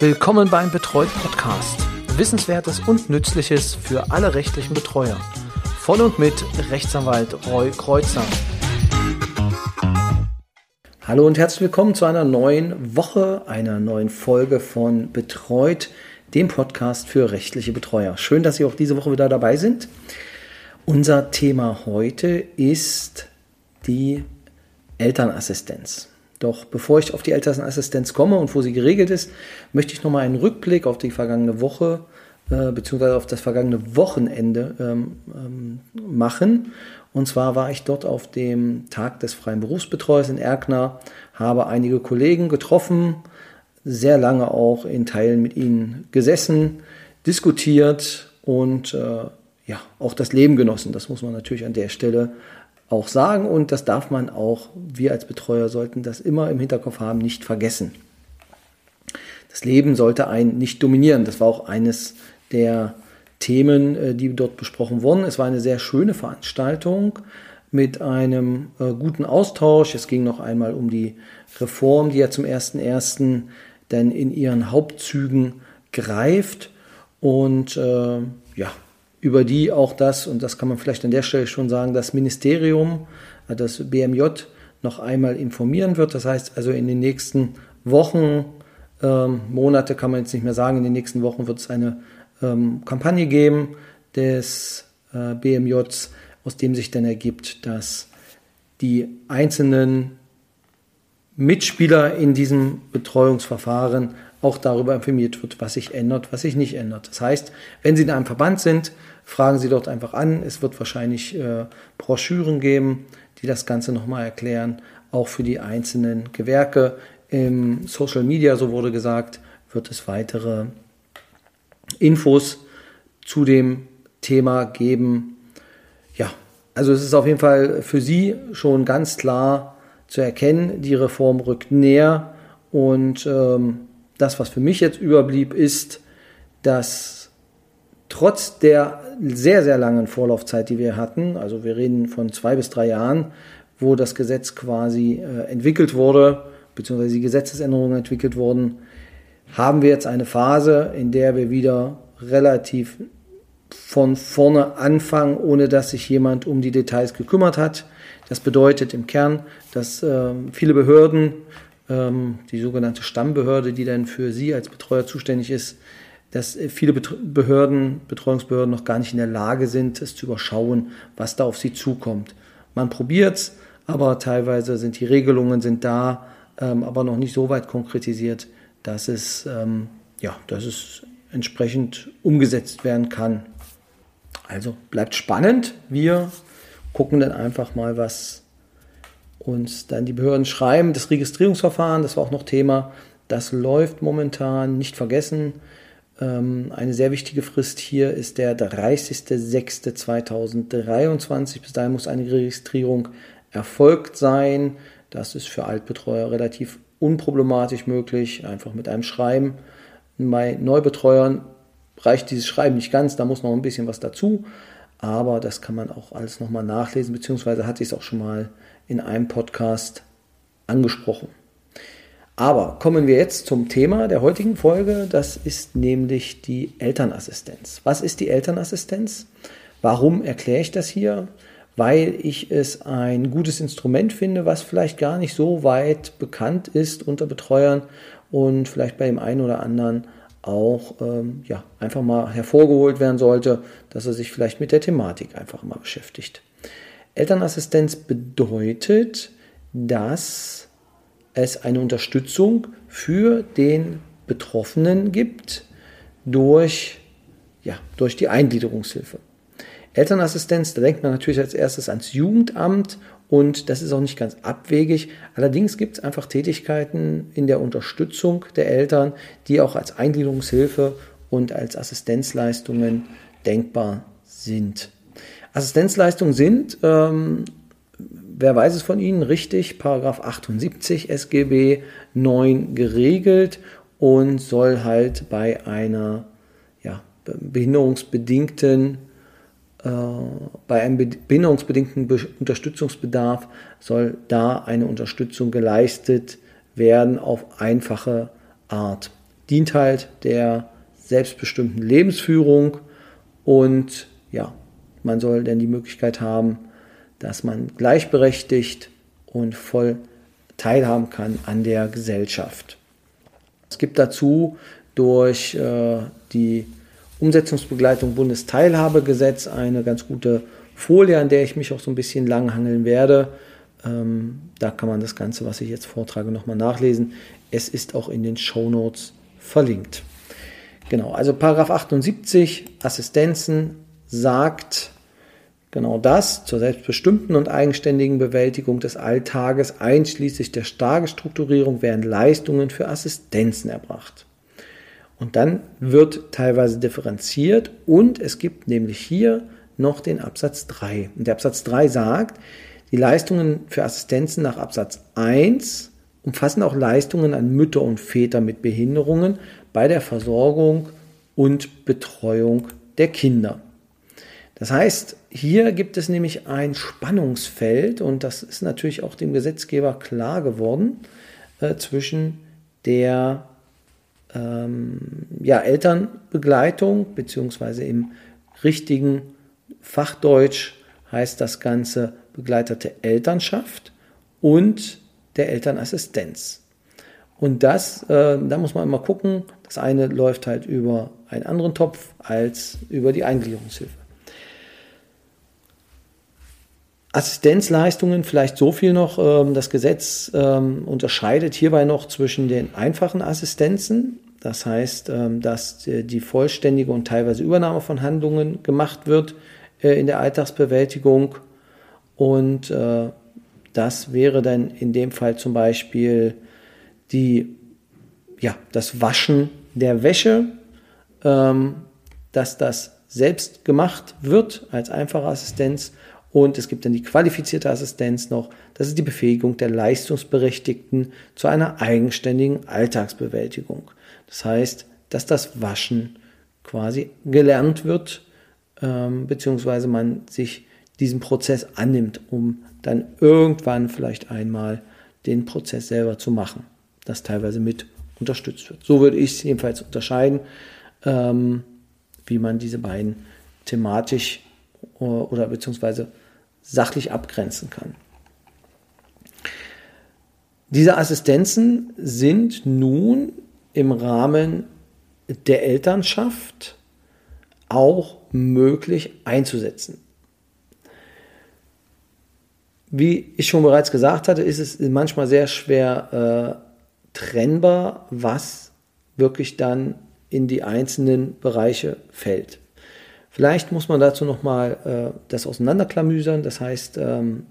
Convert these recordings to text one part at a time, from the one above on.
Willkommen beim Betreut Podcast. Wissenswertes und Nützliches für alle rechtlichen Betreuer. Von und mit Rechtsanwalt Roy Kreuzer. Hallo und herzlich willkommen zu einer neuen Woche, einer neuen Folge von Betreut, dem Podcast für rechtliche Betreuer. Schön, dass Sie auch diese Woche wieder dabei sind. Unser Thema heute ist die Elternassistenz. Doch bevor ich auf die Elternassistenz komme und wo sie geregelt ist, möchte ich nochmal einen Rückblick auf die vergangene Woche äh, bzw. auf das vergangene Wochenende ähm, ähm, machen. Und zwar war ich dort auf dem Tag des freien Berufsbetreuers in Erkner, habe einige Kollegen getroffen, sehr lange auch in Teilen mit ihnen gesessen, diskutiert und äh, ja, auch das Leben genossen. Das muss man natürlich an der Stelle auch sagen und das darf man auch, wir als Betreuer sollten das immer im Hinterkopf haben, nicht vergessen. Das Leben sollte einen nicht dominieren. Das war auch eines der Themen, äh, die dort besprochen wurden. Es war eine sehr schöne Veranstaltung mit einem äh, guten Austausch. Es ging noch einmal um die Reform, die ja zum 1.1. dann in ihren Hauptzügen greift. Und äh, ja, über die auch das, und das kann man vielleicht an der Stelle schon sagen, das Ministerium, äh, das BMJ noch einmal informieren wird. Das heißt also in den nächsten Wochen, ähm, Monate kann man jetzt nicht mehr sagen, in den nächsten Wochen wird es eine ähm, Kampagne geben des äh, BMJs, aus dem sich dann ergibt, dass die einzelnen Mitspieler in diesem Betreuungsverfahren auch darüber informiert wird, was sich ändert, was sich nicht ändert. Das heißt, wenn Sie in einem Verband sind, fragen Sie dort einfach an. Es wird wahrscheinlich äh, Broschüren geben, die das Ganze nochmal erklären, auch für die einzelnen Gewerke. Im Social Media, so wurde gesagt, wird es weitere Infos zu dem Thema geben. Ja, also es ist auf jeden Fall für Sie schon ganz klar zu erkennen, die Reform rückt näher und ähm, das, was für mich jetzt überblieb, ist, dass trotz der sehr, sehr langen Vorlaufzeit, die wir hatten, also wir reden von zwei bis drei Jahren, wo das Gesetz quasi äh, entwickelt wurde, beziehungsweise die Gesetzesänderungen entwickelt wurden, haben wir jetzt eine Phase, in der wir wieder relativ von vorne anfangen, ohne dass sich jemand um die Details gekümmert hat. Das bedeutet im Kern, dass äh, viele Behörden, ähm, die sogenannte Stammbehörde, die dann für Sie als Betreuer zuständig ist, dass viele Behörden, Betreuungsbehörden noch gar nicht in der Lage sind, es zu überschauen, was da auf sie zukommt. Man probiert es, aber teilweise sind die Regelungen sind da, ähm, aber noch nicht so weit konkretisiert, dass es, ähm, ja, dass es entsprechend umgesetzt werden kann. Also bleibt spannend. Wir gucken dann einfach mal, was uns dann die Behörden schreiben. Das Registrierungsverfahren, das war auch noch Thema, das läuft momentan, nicht vergessen. Ähm, eine sehr wichtige Frist hier ist der 30.06.2023. Bis dahin muss eine Registrierung erfolgt sein. Das ist für Altbetreuer relativ unproblematisch möglich, einfach mit einem Schreiben. Bei Neubetreuern reicht dieses Schreiben nicht ganz, da muss noch ein bisschen was dazu. Aber das kann man auch alles nochmal nachlesen, beziehungsweise hatte ich es auch schon mal in einem Podcast angesprochen. Aber kommen wir jetzt zum Thema der heutigen Folge. Das ist nämlich die Elternassistenz. Was ist die Elternassistenz? Warum erkläre ich das hier? Weil ich es ein gutes Instrument finde, was vielleicht gar nicht so weit bekannt ist unter Betreuern und vielleicht bei dem einen oder anderen auch ähm, ja, einfach mal hervorgeholt werden sollte, dass er sich vielleicht mit der Thematik einfach mal beschäftigt. Elternassistenz bedeutet, dass es eine Unterstützung für den Betroffenen gibt durch, ja, durch die Eingliederungshilfe. Elternassistenz, da denkt man natürlich als erstes ans Jugendamt und das ist auch nicht ganz abwegig. Allerdings gibt es einfach Tätigkeiten in der Unterstützung der Eltern, die auch als Eingliederungshilfe und als Assistenzleistungen denkbar sind. Assistenzleistungen sind ähm, wer weiß es von Ihnen richtig, Paragraph 78 SGB 9 geregelt und soll halt bei einer ja, behinderungsbedingten äh, bei einem behinderungsbedingten Be Unterstützungsbedarf soll da eine Unterstützung geleistet werden auf einfache Art. dient halt der selbstbestimmten Lebensführung und ja, man soll dann die Möglichkeit haben, dass man gleichberechtigt und voll teilhaben kann an der Gesellschaft. Es gibt dazu durch äh, die Umsetzungsbegleitung Bundesteilhabegesetz eine ganz gute Folie, an der ich mich auch so ein bisschen langhangeln werde. Ähm, da kann man das Ganze, was ich jetzt vortrage, nochmal nachlesen. Es ist auch in den Show Notes verlinkt. Genau, also Paragraph 78 Assistenzen sagt genau das zur selbstbestimmten und eigenständigen Bewältigung des Alltages einschließlich der Tagesstrukturierung werden Leistungen für Assistenzen erbracht. Und dann wird teilweise differenziert und es gibt nämlich hier noch den Absatz 3. Und der Absatz 3 sagt, die Leistungen für Assistenzen nach Absatz 1 umfassen auch Leistungen an Mütter und Väter mit Behinderungen bei der Versorgung und Betreuung der Kinder. Das heißt, hier gibt es nämlich ein Spannungsfeld und das ist natürlich auch dem Gesetzgeber klar geworden äh, zwischen der ähm, ja, Elternbegleitung beziehungsweise im richtigen Fachdeutsch heißt das Ganze begleitete Elternschaft und der Elternassistenz. Und das, äh, da muss man immer gucken, das eine läuft halt über einen anderen Topf als über die Eingliederungshilfe. Assistenzleistungen, vielleicht so viel noch. Ähm, das Gesetz ähm, unterscheidet hierbei noch zwischen den einfachen Assistenzen, das heißt, ähm, dass die vollständige und teilweise Übernahme von Handlungen gemacht wird äh, in der Alltagsbewältigung. Und äh, das wäre dann in dem Fall zum Beispiel die, ja, das Waschen der Wäsche, dass das selbst gemacht wird als einfache Assistenz. Und es gibt dann die qualifizierte Assistenz noch. Das ist die Befähigung der Leistungsberechtigten zu einer eigenständigen Alltagsbewältigung. Das heißt, dass das Waschen quasi gelernt wird, ähm, beziehungsweise man sich diesen Prozess annimmt, um dann irgendwann vielleicht einmal den Prozess selber zu machen, das teilweise mit unterstützt wird. So würde ich es jedenfalls unterscheiden, ähm, wie man diese beiden thematisch äh, oder beziehungsweise sachlich abgrenzen kann. Diese Assistenzen sind nun im Rahmen der Elternschaft auch möglich einzusetzen. Wie ich schon bereits gesagt hatte, ist es manchmal sehr schwer äh, trennbar, was wirklich dann in die einzelnen Bereiche fällt. Vielleicht muss man dazu nochmal äh, das auseinanderklamüsern. Das heißt, ähm,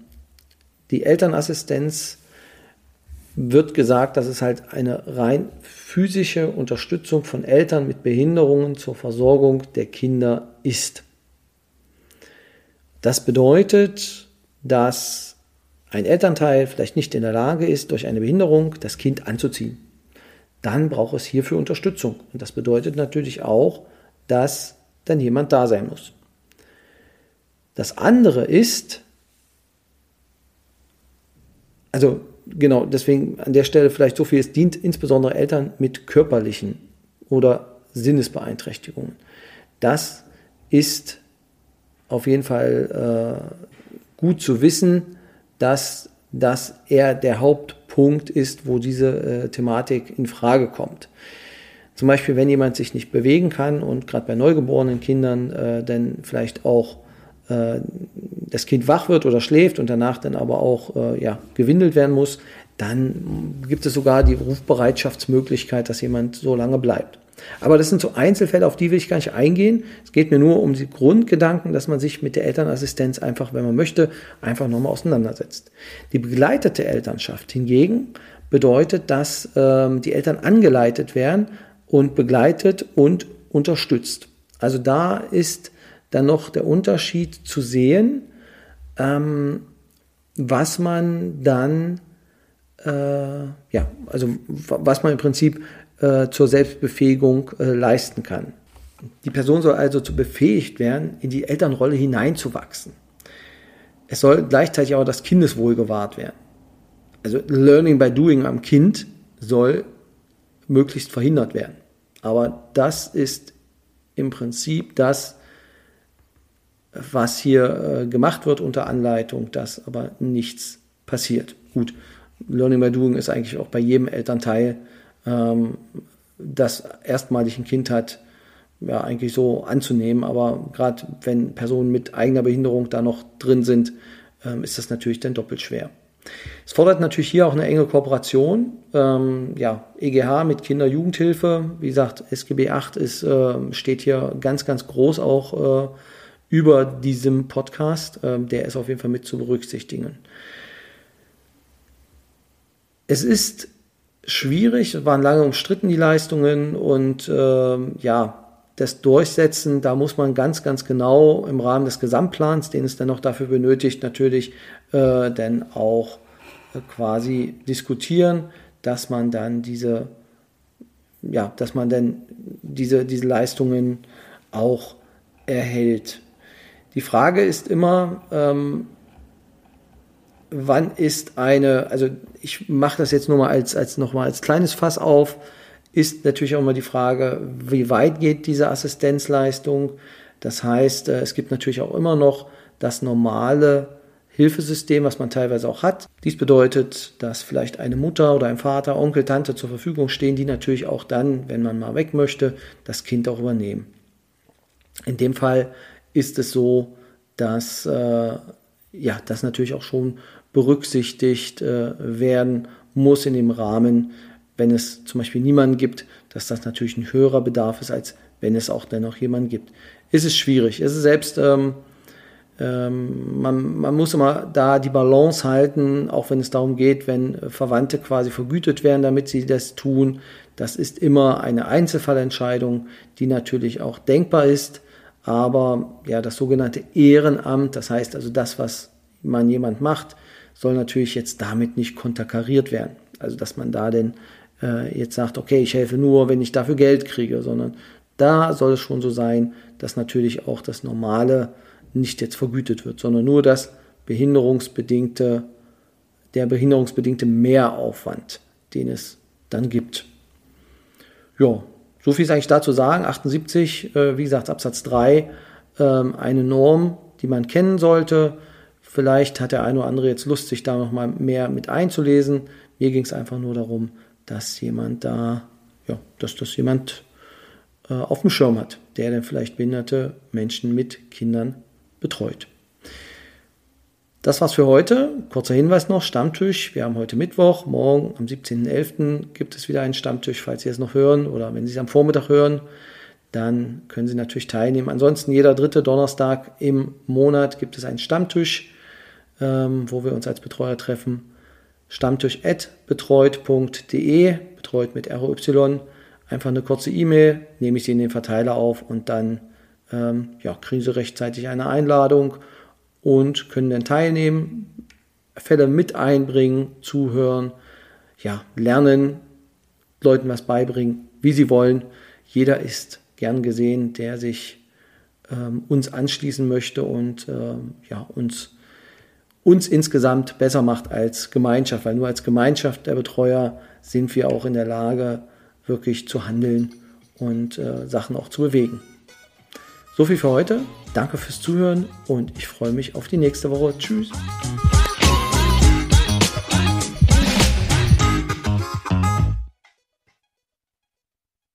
die Elternassistenz wird gesagt, dass es halt eine rein physische Unterstützung von Eltern mit Behinderungen zur Versorgung der Kinder ist. Das bedeutet, dass ein Elternteil vielleicht nicht in der Lage ist, durch eine Behinderung das Kind anzuziehen. Dann braucht es hierfür Unterstützung. Und das bedeutet natürlich auch, dass dann jemand da sein muss. Das andere ist, also genau, deswegen an der Stelle vielleicht so viel, es dient insbesondere Eltern mit körperlichen oder Sinnesbeeinträchtigungen. Das ist auf jeden Fall äh, gut zu wissen, dass das eher der Hauptpunkt ist, wo diese äh, Thematik in Frage kommt. Zum Beispiel, wenn jemand sich nicht bewegen kann und gerade bei neugeborenen Kindern äh, dann vielleicht auch äh, das Kind wach wird oder schläft und danach dann aber auch äh, ja, gewindelt werden muss, dann gibt es sogar die Rufbereitschaftsmöglichkeit, dass jemand so lange bleibt. Aber das sind so Einzelfälle, auf die will ich gar nicht eingehen. Es geht mir nur um die Grundgedanken, dass man sich mit der Elternassistenz einfach, wenn man möchte, einfach nochmal auseinandersetzt. Die begleitete Elternschaft hingegen bedeutet, dass ähm, die Eltern angeleitet werden und begleitet und unterstützt. Also da ist dann noch der Unterschied zu sehen, ähm, was man dann, äh, ja, also was man im Prinzip äh, zur Selbstbefähigung äh, leisten kann. Die Person soll also zu befähigt werden, in die Elternrolle hineinzuwachsen. Es soll gleichzeitig auch das Kindeswohl gewahrt werden. Also Learning by Doing am Kind soll möglichst verhindert werden. Aber das ist im Prinzip das, was hier äh, gemacht wird unter Anleitung, dass aber nichts passiert. Gut, Learning by Doing ist eigentlich auch bei jedem Elternteil, ähm, das erstmalig ein Kind hat, ja, eigentlich so anzunehmen. Aber gerade wenn Personen mit eigener Behinderung da noch drin sind, ähm, ist das natürlich dann doppelt schwer. Es fordert natürlich hier auch eine enge Kooperation. Ähm, ja, EGH mit Kinder-Jugendhilfe, wie gesagt, SGB 8 ist, äh, steht hier ganz, ganz groß auch äh, über diesem Podcast. Ähm, der ist auf jeden Fall mit zu berücksichtigen. Es ist schwierig, es waren lange umstritten die Leistungen und äh, ja, das Durchsetzen, da muss man ganz, ganz genau im Rahmen des Gesamtplans, den es dann noch dafür benötigt, natürlich äh, dann auch äh, quasi diskutieren, dass man dann diese, ja, dass man dann diese, diese Leistungen auch erhält. Die Frage ist immer, ähm, wann ist eine, also ich mache das jetzt nur mal als, als nochmal als kleines Fass auf, ist natürlich auch immer die Frage, wie weit geht diese Assistenzleistung? Das heißt, äh, es gibt natürlich auch immer noch das normale Hilfesystem, was man teilweise auch hat. Dies bedeutet, dass vielleicht eine Mutter oder ein Vater, Onkel, Tante zur Verfügung stehen, die natürlich auch dann, wenn man mal weg möchte, das Kind auch übernehmen. In dem Fall ist es so, dass äh, ja, das natürlich auch schon berücksichtigt äh, werden muss in dem Rahmen, wenn es zum Beispiel niemanden gibt, dass das natürlich ein höherer Bedarf ist, als wenn es auch dennoch jemanden gibt. Es ist schwierig. Es ist selbst, ähm, ähm, man, man muss immer da die Balance halten, auch wenn es darum geht, wenn Verwandte quasi vergütet werden, damit sie das tun. Das ist immer eine Einzelfallentscheidung, die natürlich auch denkbar ist. Aber ja, das sogenannte Ehrenamt, das heißt also das, was man jemand macht, soll natürlich jetzt damit nicht konterkariert werden. Also dass man da denn äh, jetzt sagt, okay, ich helfe nur, wenn ich dafür Geld kriege, sondern da soll es schon so sein, dass natürlich auch das Normale nicht jetzt vergütet wird, sondern nur das behinderungsbedingte, der behinderungsbedingte Mehraufwand, den es dann gibt. Ja, so viel ist eigentlich dazu sagen. 78, äh, wie gesagt, Absatz 3, ähm, eine Norm, die man kennen sollte. Vielleicht hat der eine oder andere jetzt Lust, sich da nochmal mehr mit einzulesen. Mir ging es einfach nur darum, dass jemand da, ja, dass das jemand äh, auf dem Schirm hat, der dann vielleicht behinderte Menschen mit Kindern betreut. Das war's für heute. Kurzer Hinweis noch, Stammtisch. Wir haben heute Mittwoch, morgen am 17.11. gibt es wieder einen Stammtisch, falls Sie es noch hören oder wenn Sie es am Vormittag hören, dann können Sie natürlich teilnehmen. Ansonsten jeder dritte Donnerstag im Monat gibt es einen Stammtisch, ähm, wo wir uns als Betreuer treffen stammtisch.betreut.de, betreut mit ROY. Einfach eine kurze E-Mail, nehme ich sie in den Verteiler auf und dann ähm, ja, kriegen sie rechtzeitig eine Einladung und können dann teilnehmen, Fälle mit einbringen, zuhören, ja, lernen, Leuten was beibringen, wie sie wollen. Jeder ist gern gesehen, der sich ähm, uns anschließen möchte und ähm, ja, uns uns insgesamt besser macht als Gemeinschaft, weil nur als Gemeinschaft der Betreuer sind wir auch in der Lage, wirklich zu handeln und äh, Sachen auch zu bewegen. So viel für heute. Danke fürs Zuhören und ich freue mich auf die nächste Woche. Tschüss.